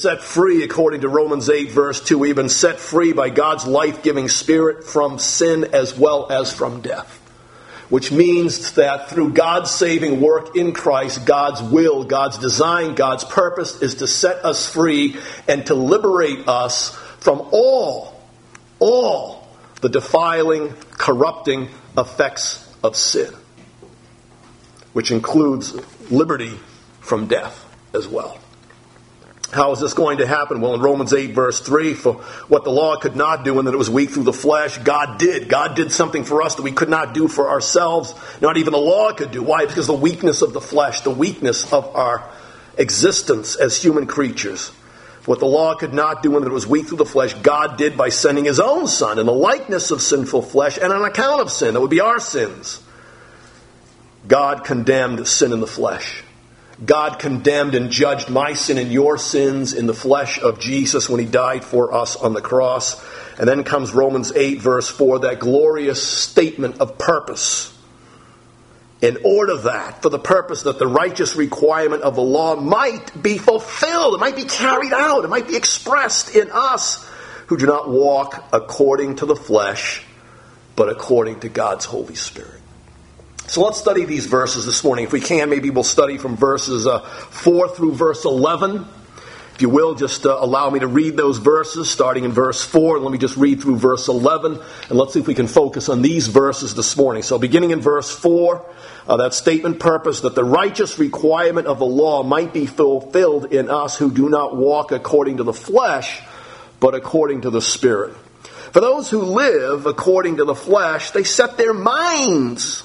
set free according to Romans 8, verse 2. We've been set free by God's life giving spirit from sin as well as from death. Which means that through God's saving work in Christ, God's will, God's design, God's purpose is to set us free and to liberate us from all, all the defiling, corrupting effects of sin, which includes liberty from death as well. How is this going to happen? Well, in Romans 8, verse 3, for what the law could not do and that it was weak through the flesh, God did. God did something for us that we could not do for ourselves. Not even the law could do. Why? Because the weakness of the flesh, the weakness of our existence as human creatures. What the law could not do and that it was weak through the flesh, God did by sending His own Son in the likeness of sinful flesh and on account of sin. That would be our sins. God condemned sin in the flesh. God condemned and judged my sin and your sins in the flesh of Jesus when he died for us on the cross. And then comes Romans 8, verse 4, that glorious statement of purpose. In order that, for the purpose that the righteous requirement of the law might be fulfilled, it might be carried out, it might be expressed in us who do not walk according to the flesh, but according to God's Holy Spirit. So let's study these verses this morning. If we can, maybe we'll study from verses uh, 4 through verse 11. If you will, just uh, allow me to read those verses, starting in verse 4. Let me just read through verse 11, and let's see if we can focus on these verses this morning. So, beginning in verse 4, uh, that statement purpose that the righteous requirement of the law might be fulfilled in us who do not walk according to the flesh, but according to the Spirit. For those who live according to the flesh, they set their minds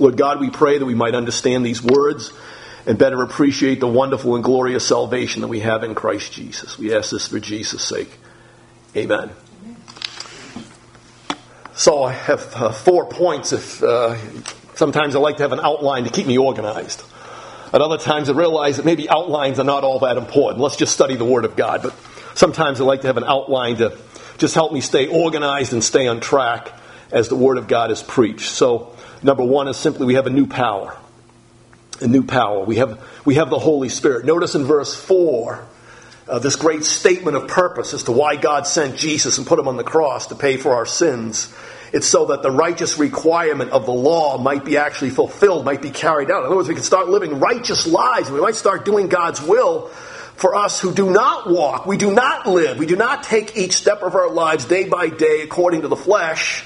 Lord God, we pray that we might understand these words and better appreciate the wonderful and glorious salvation that we have in Christ Jesus. We ask this for Jesus' sake. Amen. So I have uh, four points. If uh, sometimes I like to have an outline to keep me organized. At other times I realize that maybe outlines are not all that important. Let's just study the Word of God. But sometimes I like to have an outline to just help me stay organized and stay on track as the Word of God is preached. So Number one is simply we have a new power. A new power. We have, we have the Holy Spirit. Notice in verse 4 uh, this great statement of purpose as to why God sent Jesus and put him on the cross to pay for our sins. It's so that the righteous requirement of the law might be actually fulfilled, might be carried out. In other words, we can start living righteous lives. We might start doing God's will for us who do not walk. We do not live. We do not take each step of our lives day by day according to the flesh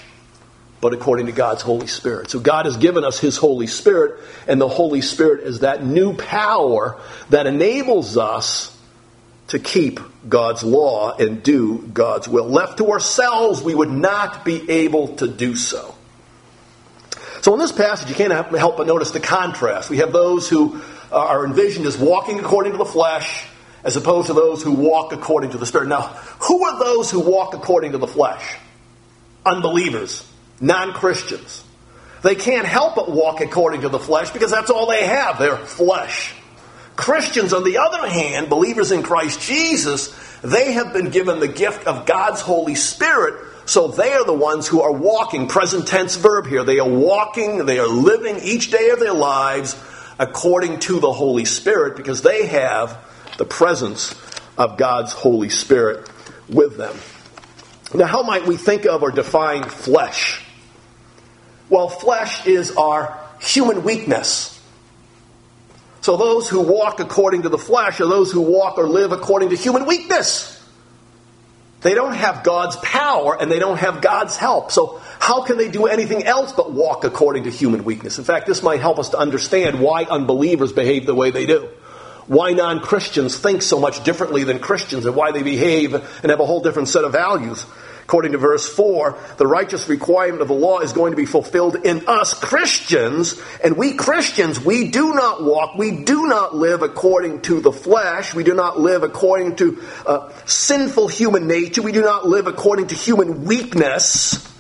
but according to God's Holy Spirit. So God has given us His Holy Spirit, and the Holy Spirit is that new power that enables us to keep God's law and do God's will. Left to ourselves, we would not be able to do so. So in this passage, you can't help but notice the contrast. We have those who are envisioned as walking according to the flesh, as opposed to those who walk according to the Spirit. Now, who are those who walk according to the flesh? Unbelievers non Christians. They can't help but walk according to the flesh because that's all they have, their flesh. Christians, on the other hand, believers in Christ Jesus, they have been given the gift of God's Holy Spirit, so they are the ones who are walking, present tense verb here. They are walking, they are living each day of their lives according to the Holy Spirit because they have the presence of God's Holy Spirit with them. Now, how might we think of or define flesh? Well, flesh is our human weakness. So those who walk according to the flesh are those who walk or live according to human weakness. They don't have God's power and they don't have God's help. So, how can they do anything else but walk according to human weakness? In fact, this might help us to understand why unbelievers behave the way they do. Why non Christians think so much differently than Christians and why they behave and have a whole different set of values. According to verse 4, the righteous requirement of the law is going to be fulfilled in us Christians, and we Christians, we do not walk, we do not live according to the flesh, we do not live according to uh, sinful human nature, we do not live according to human weakness.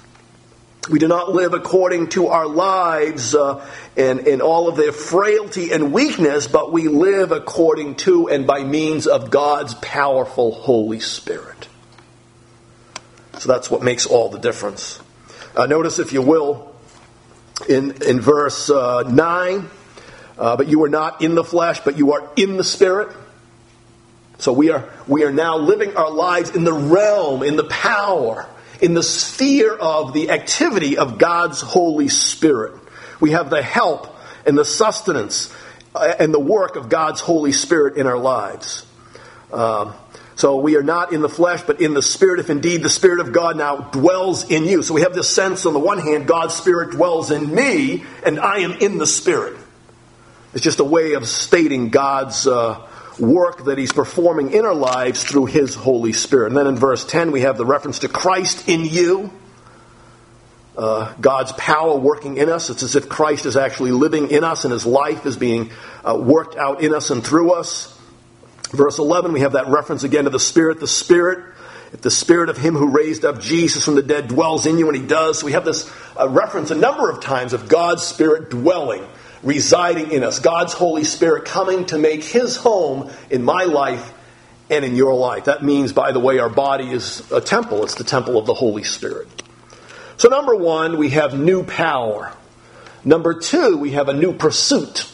We do not live according to our lives uh, and, and all of their frailty and weakness, but we live according to and by means of God's powerful Holy Spirit. So that's what makes all the difference. Uh, notice, if you will, in, in verse uh, 9, uh, but you are not in the flesh, but you are in the Spirit. So we are, we are now living our lives in the realm, in the power, in the sphere of the activity of God's Holy Spirit. We have the help and the sustenance uh, and the work of God's Holy Spirit in our lives. Um, so we are not in the flesh, but in the Spirit, if indeed the Spirit of God now dwells in you. So we have this sense, on the one hand, God's Spirit dwells in me, and I am in the Spirit. It's just a way of stating God's uh, work that He's performing in our lives through His Holy Spirit. And then in verse 10, we have the reference to Christ in you. Uh, God's power working in us. It's as if Christ is actually living in us and His life is being uh, worked out in us and through us. Verse 11, we have that reference again to the Spirit. The Spirit, if the Spirit of Him who raised up Jesus from the dead dwells in you, and He does, so we have this uh, reference a number of times of God's Spirit dwelling, residing in us. God's Holy Spirit coming to make His home in my life and in your life. That means, by the way, our body is a temple. It's the temple of the Holy Spirit. So, number one, we have new power. Number two, we have a new pursuit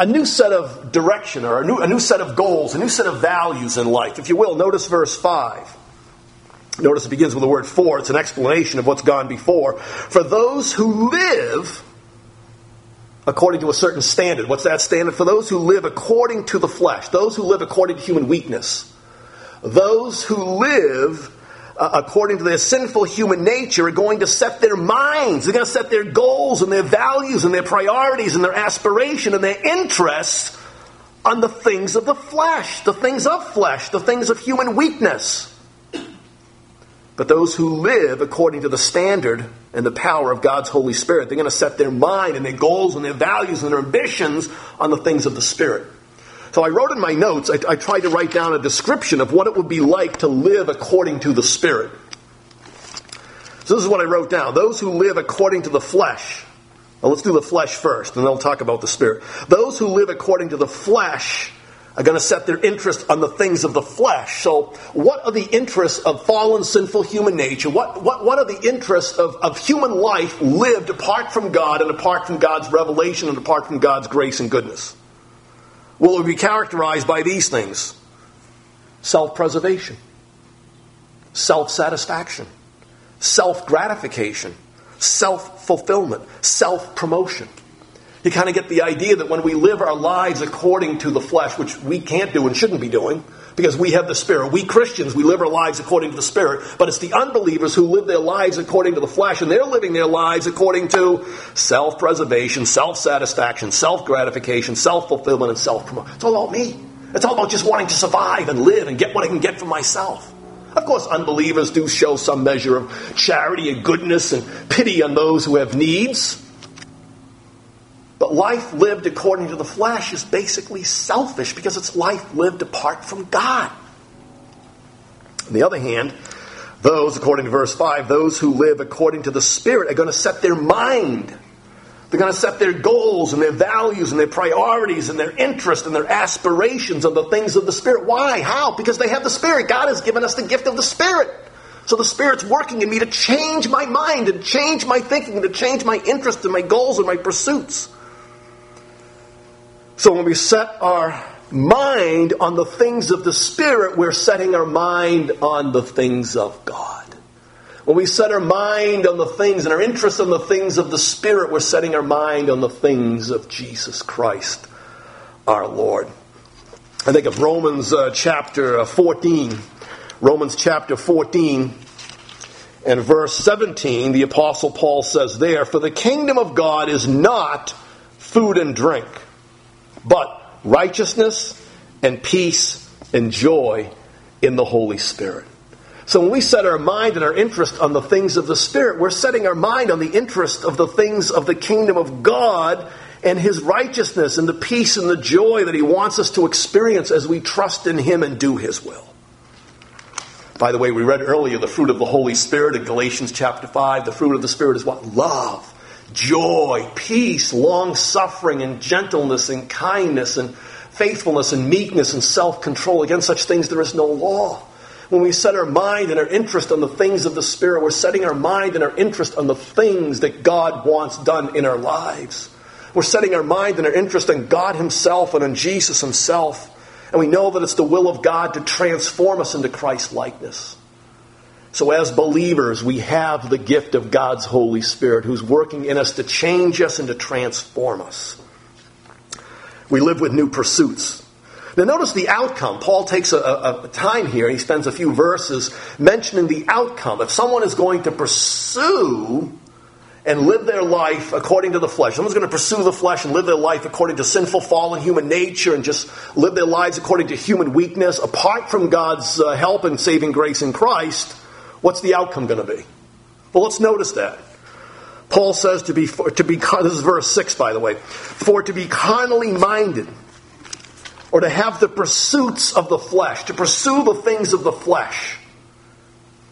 a new set of direction or a new, a new set of goals, a new set of values in life. If you will, notice verse 5. Notice it begins with the word for. It's an explanation of what's gone before. For those who live according to a certain standard. What's that standard? For those who live according to the flesh, those who live according to human weakness, those who live uh, according to their sinful human nature, are going to set their minds, they're going to set their goals and their values and their priorities and their aspiration and their interests on the things of the flesh, the things of flesh, the things of human weakness. But those who live according to the standard and the power of God's Holy Spirit, they're going to set their mind and their goals and their values and their ambitions on the things of the Spirit. So I wrote in my notes, I, I tried to write down a description of what it would be like to live according to the Spirit. So this is what I wrote down. Those who live according to the flesh. Well, let's do the flesh first, and then I'll talk about the Spirit. Those who live according to the flesh are going to set their interest on the things of the flesh. So, what are the interests of fallen, sinful human nature? What, what, what are the interests of, of human life lived apart from God and apart from God's revelation and apart from God's grace and goodness? Will it be characterized by these things? Self preservation, self satisfaction, self gratification, self fulfillment, self promotion. You kind of get the idea that when we live our lives according to the flesh, which we can't do and shouldn't be doing, because we have the Spirit. We Christians, we live our lives according to the Spirit, but it's the unbelievers who live their lives according to the flesh, and they're living their lives according to self preservation, self satisfaction, self gratification, self fulfillment, and self promotion. It's all about me. It's all about just wanting to survive and live and get what I can get for myself. Of course, unbelievers do show some measure of charity and goodness and pity on those who have needs. But life lived according to the flesh is basically selfish because it's life lived apart from God. On the other hand, those, according to verse 5, those who live according to the Spirit are going to set their mind. They're going to set their goals and their values and their priorities and their interests and their aspirations on the things of the Spirit. Why? How? Because they have the Spirit. God has given us the gift of the Spirit. So the Spirit's working in me to change my mind and change my thinking and to change my interests and my goals and my pursuits. So when we set our mind on the things of the Spirit, we're setting our mind on the things of God. When we set our mind on the things and our interest on the things of the Spirit, we're setting our mind on the things of Jesus Christ, our Lord. I think of Romans uh, chapter uh, 14. Romans chapter 14 and verse 17, the Apostle Paul says there, For the kingdom of God is not food and drink, but righteousness and peace and joy in the Holy Spirit. So when we set our mind and our interest on the things of the Spirit, we're setting our mind on the interest of the things of the kingdom of God and His righteousness and the peace and the joy that He wants us to experience as we trust in Him and do His will. By the way, we read earlier the fruit of the Holy Spirit in Galatians chapter 5. The fruit of the Spirit is what? Love, joy, peace, long suffering, and gentleness, and kindness, and faithfulness, and meekness, and self control. Against such things there is no law. When we set our mind and our interest on the things of the Spirit, we're setting our mind and our interest on the things that God wants done in our lives. We're setting our mind and our interest on God Himself and on Jesus Himself. And we know that it's the will of God to transform us into Christ likeness. So, as believers, we have the gift of God's Holy Spirit who's working in us to change us and to transform us. We live with new pursuits. Now, notice the outcome. Paul takes a, a, a time here, he spends a few verses mentioning the outcome. If someone is going to pursue and live their life according to the flesh. Someone's going to pursue the flesh and live their life according to sinful, fallen human nature and just live their lives according to human weakness, apart from God's uh, help and saving grace in Christ. What's the outcome going to be? Well, let's notice that. Paul says to be, to be, this is verse 6, by the way, for to be carnally minded or to have the pursuits of the flesh, to pursue the things of the flesh.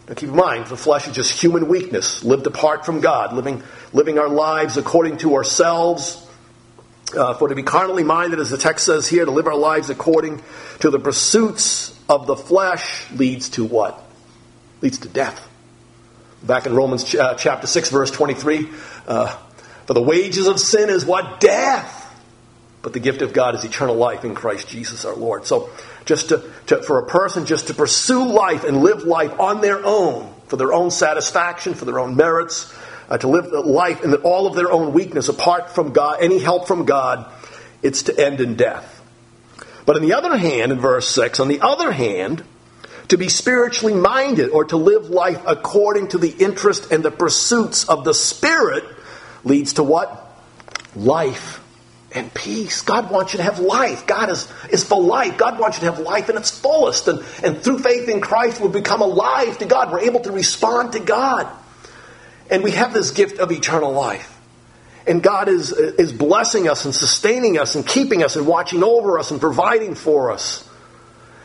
Now keep in mind, the flesh is just human weakness, lived apart from God, living, living our lives according to ourselves. Uh, for to be carnally minded, as the text says here, to live our lives according to the pursuits of the flesh leads to what? Leads to death. Back in Romans ch- uh, chapter 6, verse 23, uh, for the wages of sin is what? Death. But the gift of God is eternal life in Christ Jesus our Lord. So, just to, to, for a person just to pursue life and live life on their own, for their own satisfaction, for their own merits, uh, to live life in all of their own weakness, apart from God, any help from God, it's to end in death. But on the other hand, in verse 6, on the other hand, to be spiritually minded or to live life according to the interest and the pursuits of the Spirit leads to what? Life and peace. God wants you to have life. God is, is for life. God wants you to have life in its fullest. And, and through faith in Christ, we become alive to God. We're able to respond to God. And we have this gift of eternal life. And God is, is blessing us and sustaining us and keeping us and watching over us and providing for us.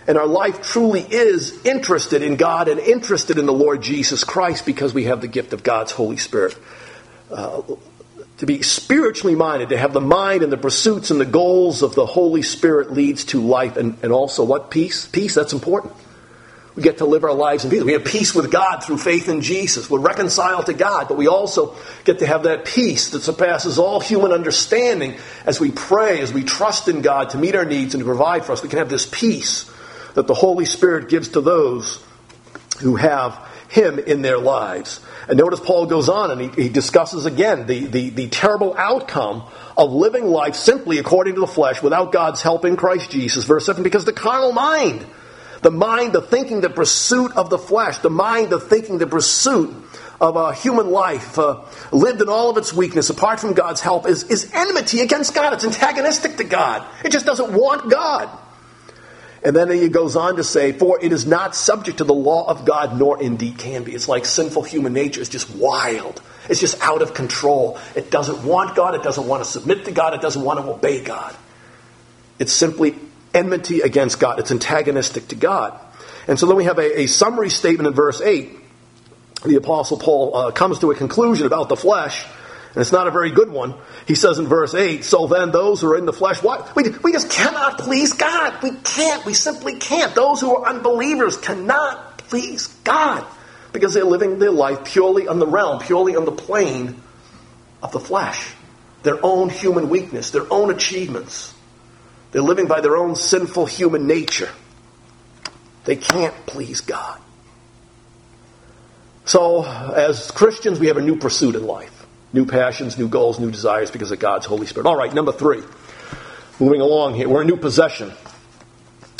And our life truly is interested in God and interested in the Lord Jesus Christ because we have the gift of God's Holy Spirit. Uh, to be spiritually minded, to have the mind and the pursuits and the goals of the Holy Spirit leads to life and, and also what? Peace? Peace, that's important. We get to live our lives in peace. We have peace with God through faith in Jesus. We're reconciled to God, but we also get to have that peace that surpasses all human understanding as we pray, as we trust in God to meet our needs and to provide for us. We can have this peace that the Holy Spirit gives to those who have Him in their lives. And notice Paul goes on and he, he discusses again the, the, the terrible outcome of living life simply according to the flesh without God's help in Christ Jesus. Verse 7 because the carnal mind, the mind, the thinking, the pursuit of the flesh, the mind, the thinking, the pursuit of a human life uh, lived in all of its weakness apart from God's help is, is enmity against God. It's antagonistic to God. It just doesn't want God. And then he goes on to say, For it is not subject to the law of God, nor indeed can be. It's like sinful human nature. It's just wild. It's just out of control. It doesn't want God. It doesn't want to submit to God. It doesn't want to obey God. It's simply enmity against God. It's antagonistic to God. And so then we have a, a summary statement in verse 8. The Apostle Paul uh, comes to a conclusion about the flesh and it's not a very good one. He says in verse 8, So then those who are in the flesh, what? We, we just cannot please God. We can't. We simply can't. Those who are unbelievers cannot please God because they're living their life purely on the realm, purely on the plane of the flesh. Their own human weakness, their own achievements. They're living by their own sinful human nature. They can't please God. So, as Christians, we have a new pursuit in life. New passions, new goals, new desires because of God's Holy Spirit. All right, number three. Moving along here, we're a new possession.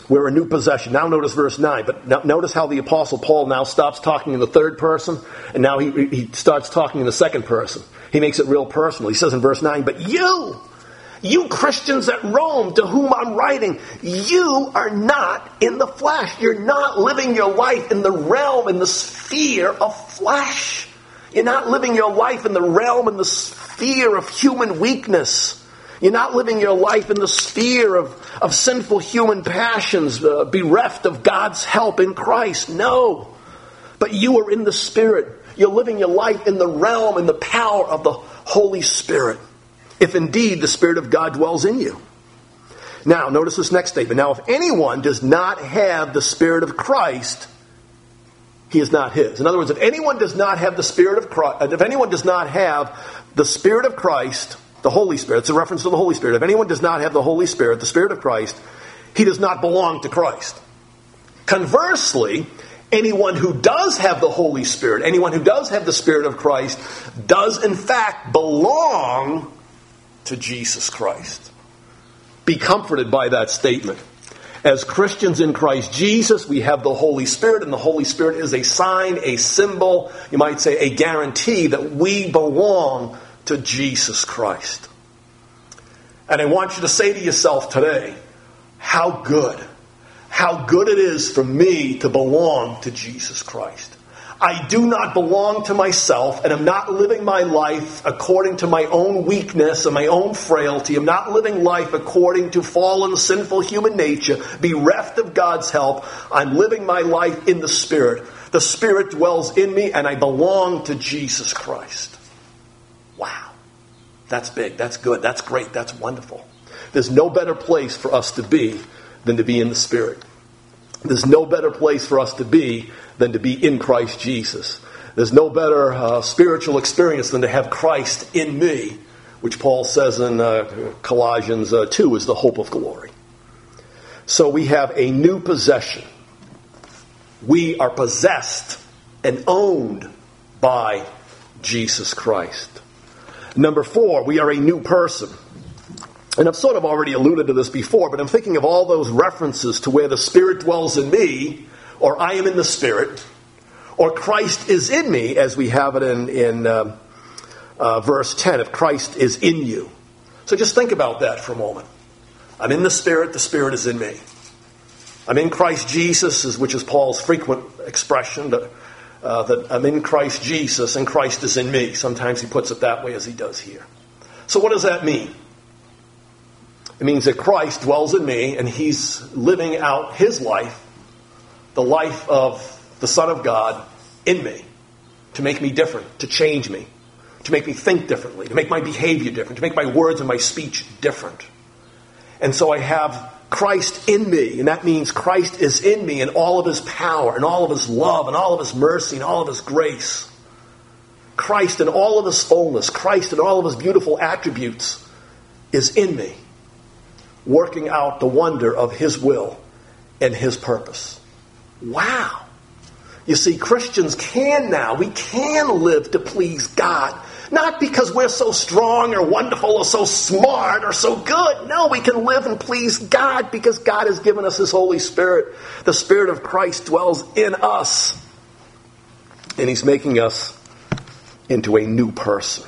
We're a new possession. Now notice verse 9. But notice how the Apostle Paul now stops talking in the third person, and now he, he starts talking in the second person. He makes it real personal. He says in verse 9, But you, you Christians at Rome to whom I'm writing, you are not in the flesh. You're not living your life in the realm, in the sphere of flesh. You're not living your life in the realm, and the sphere of human weakness. You're not living your life in the sphere of, of sinful human passions, uh, bereft of God's help in Christ. No. But you are in the Spirit. You're living your life in the realm and the power of the Holy Spirit. If indeed the Spirit of God dwells in you. Now, notice this next statement. Now, if anyone does not have the Spirit of Christ, he is not his. In other words, if anyone does not have the Spirit of Christ, uh, if anyone does not have the Spirit of Christ, the Holy Spirit. It's a reference to the Holy Spirit. If anyone does not have the Holy Spirit, the Spirit of Christ, he does not belong to Christ. Conversely, anyone who does have the Holy Spirit, anyone who does have the Spirit of Christ, does in fact belong to Jesus Christ. Be comforted by that statement. As Christians in Christ Jesus, we have the Holy Spirit, and the Holy Spirit is a sign, a symbol, you might say a guarantee that we belong to Jesus Christ. And I want you to say to yourself today, how good, how good it is for me to belong to Jesus Christ. I do not belong to myself and I'm not living my life according to my own weakness and my own frailty. I'm not living life according to fallen, sinful human nature, bereft of God's help. I'm living my life in the Spirit. The Spirit dwells in me and I belong to Jesus Christ. Wow. That's big. That's good. That's great. That's wonderful. There's no better place for us to be than to be in the Spirit. There's no better place for us to be than to be in Christ Jesus. There's no better uh, spiritual experience than to have Christ in me, which Paul says in uh, Colossians uh, 2 is the hope of glory. So we have a new possession. We are possessed and owned by Jesus Christ. Number four, we are a new person. And I've sort of already alluded to this before, but I'm thinking of all those references to where the Spirit dwells in me, or I am in the Spirit, or Christ is in me, as we have it in, in uh, uh, verse 10, if Christ is in you. So just think about that for a moment. I'm in the Spirit, the Spirit is in me. I'm in Christ Jesus, which is Paul's frequent expression, uh, that I'm in Christ Jesus and Christ is in me. Sometimes he puts it that way as he does here. So, what does that mean? It means that Christ dwells in me and he's living out his life, the life of the Son of God, in me to make me different, to change me, to make me think differently, to make my behavior different, to make my words and my speech different. And so I have Christ in me, and that means Christ is in me in all of his power, and all of his love, and all of his mercy, and all of his grace. Christ in all of his fullness, Christ in all of his beautiful attributes is in me, working out the wonder of his will and his purpose. Wow. You see, Christians can now, we can live to please God not because we're so strong or wonderful or so smart or so good. No, we can live and please God because God has given us His Holy Spirit. The Spirit of Christ dwells in us. And He's making us into a new person.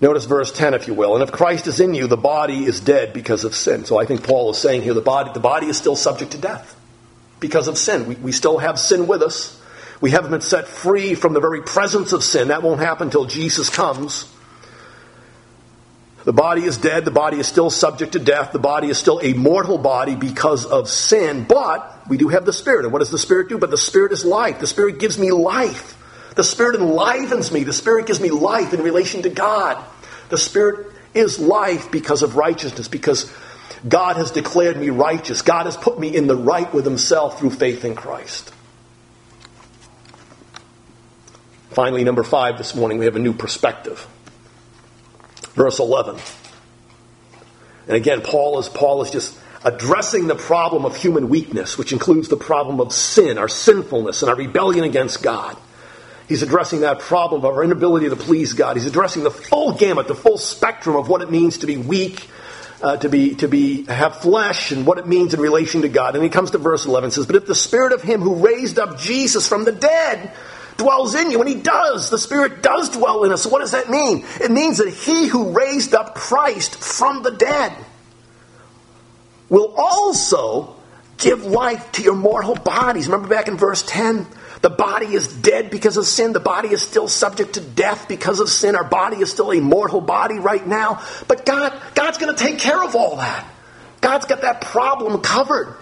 Notice verse 10, if you will. And if Christ is in you, the body is dead because of sin. So I think Paul is saying here the body, the body is still subject to death because of sin. We, we still have sin with us. We haven't been set free from the very presence of sin. That won't happen until Jesus comes. The body is dead. The body is still subject to death. The body is still a mortal body because of sin. But we do have the Spirit. And what does the Spirit do? But the Spirit is life. The Spirit gives me life. The Spirit enlivens me. The Spirit gives me life in relation to God. The Spirit is life because of righteousness, because God has declared me righteous. God has put me in the right with Himself through faith in Christ. Finally, number five this morning, we have a new perspective. Verse 11. And again, Paul is, Paul is just addressing the problem of human weakness, which includes the problem of sin, our sinfulness, and our rebellion against God. He's addressing that problem of our inability to please God. He's addressing the full gamut, the full spectrum of what it means to be weak, uh, to be to be have flesh and what it means in relation to God. And he comes to verse 11 says, "But if the spirit of him who raised up Jesus from the dead dwells in you, and he does, the spirit does dwell in us. So what does that mean? It means that he who raised up Christ from the dead will also give life to your mortal bodies. Remember back in verse 10? The body is dead because of sin. The body is still subject to death because of sin. Our body is still a mortal body right now. But God, God's going to take care of all that. God's got that problem covered.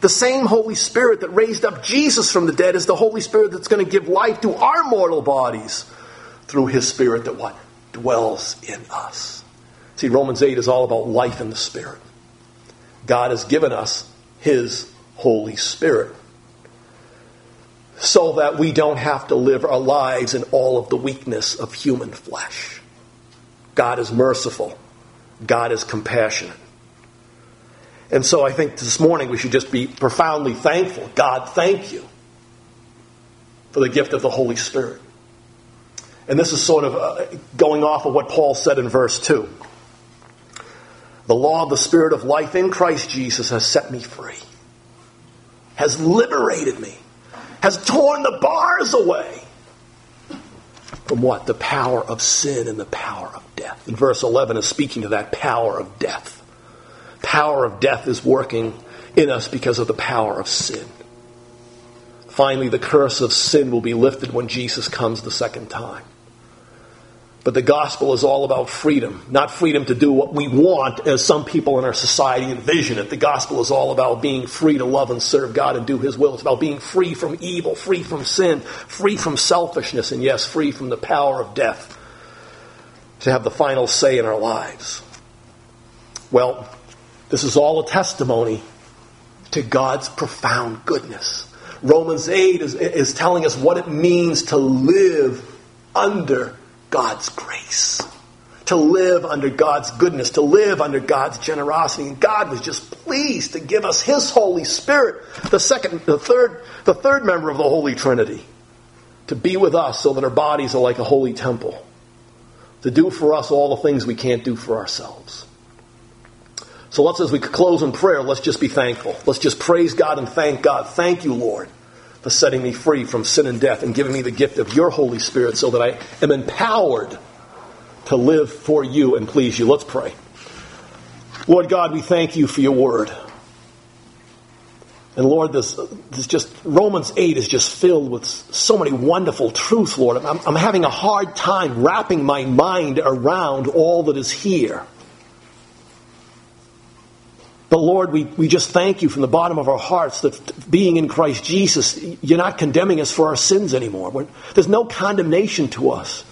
The same Holy Spirit that raised up Jesus from the dead is the Holy Spirit that's going to give life to our mortal bodies through his Spirit that what? Dwells in us. See, Romans 8 is all about life in the Spirit. God has given us his Holy Spirit so that we don't have to live our lives in all of the weakness of human flesh. God is merciful. God is compassionate. And so I think this morning we should just be profoundly thankful. God, thank you for the gift of the Holy Spirit. And this is sort of uh, going off of what Paul said in verse 2. The law of the Spirit of life in Christ Jesus has set me free, has liberated me has torn the bars away from what? The power of sin and the power of death. And verse 11 is speaking to that power of death. Power of death is working in us because of the power of sin. Finally, the curse of sin will be lifted when Jesus comes the second time. But the gospel is all about freedom, not freedom to do what we want as some people in our society envision it. The gospel is all about being free to love and serve God and do His will. It's about being free from evil, free from sin, free from selfishness, and yes, free from the power of death to have the final say in our lives. Well, this is all a testimony to God's profound goodness. Romans 8 is, is telling us what it means to live under God's grace, to live under God's goodness, to live under God's generosity. And God was just pleased to give us His Holy Spirit, the second, the third, the third member of the Holy Trinity, to be with us so that our bodies are like a holy temple, to do for us all the things we can't do for ourselves. So let's, as we close in prayer, let's just be thankful. Let's just praise God and thank God. Thank you, Lord for setting me free from sin and death and giving me the gift of your Holy Spirit so that I am empowered to live for you and please you. Let's pray. Lord God, we thank you for your word. And Lord, this, this just, Romans 8 is just filled with so many wonderful truths, Lord. I'm, I'm having a hard time wrapping my mind around all that is here. But Lord, we, we just thank you from the bottom of our hearts that being in Christ Jesus, you're not condemning us for our sins anymore. We're, there's no condemnation to us.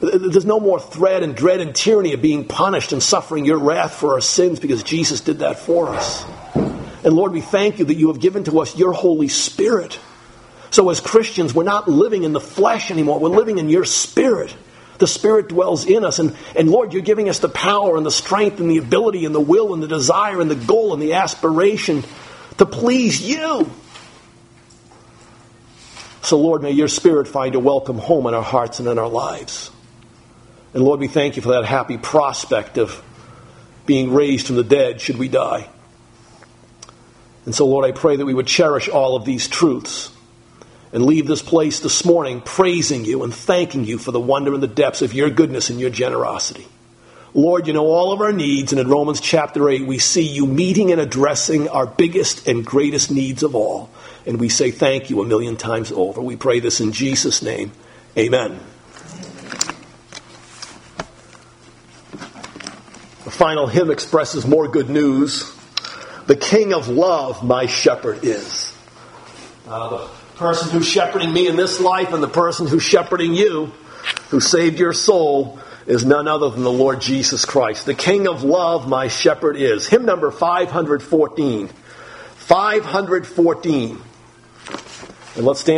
There's no more threat and dread and tyranny of being punished and suffering your wrath for our sins because Jesus did that for us. And Lord, we thank you that you have given to us your Holy Spirit. So as Christians, we're not living in the flesh anymore. We're living in your spirit. The Spirit dwells in us. And, and Lord, you're giving us the power and the strength and the ability and the will and the desire and the goal and the aspiration to please you. So, Lord, may your Spirit find a welcome home in our hearts and in our lives. And Lord, we thank you for that happy prospect of being raised from the dead should we die. And so, Lord, I pray that we would cherish all of these truths and leave this place this morning praising you and thanking you for the wonder and the depths of your goodness and your generosity. Lord, you know all of our needs, and in Romans chapter 8, we see you meeting and addressing our biggest and greatest needs of all. And we say thank you a million times over. We pray this in Jesus' name. Amen. The final hymn expresses more good news. The King of Love, my shepherd is. Uh, person who's shepherding me in this life and the person who's shepherding you, who saved your soul, is none other than the Lord Jesus Christ. The King of love, my shepherd is. Hymn number 514. 514. And let's stand.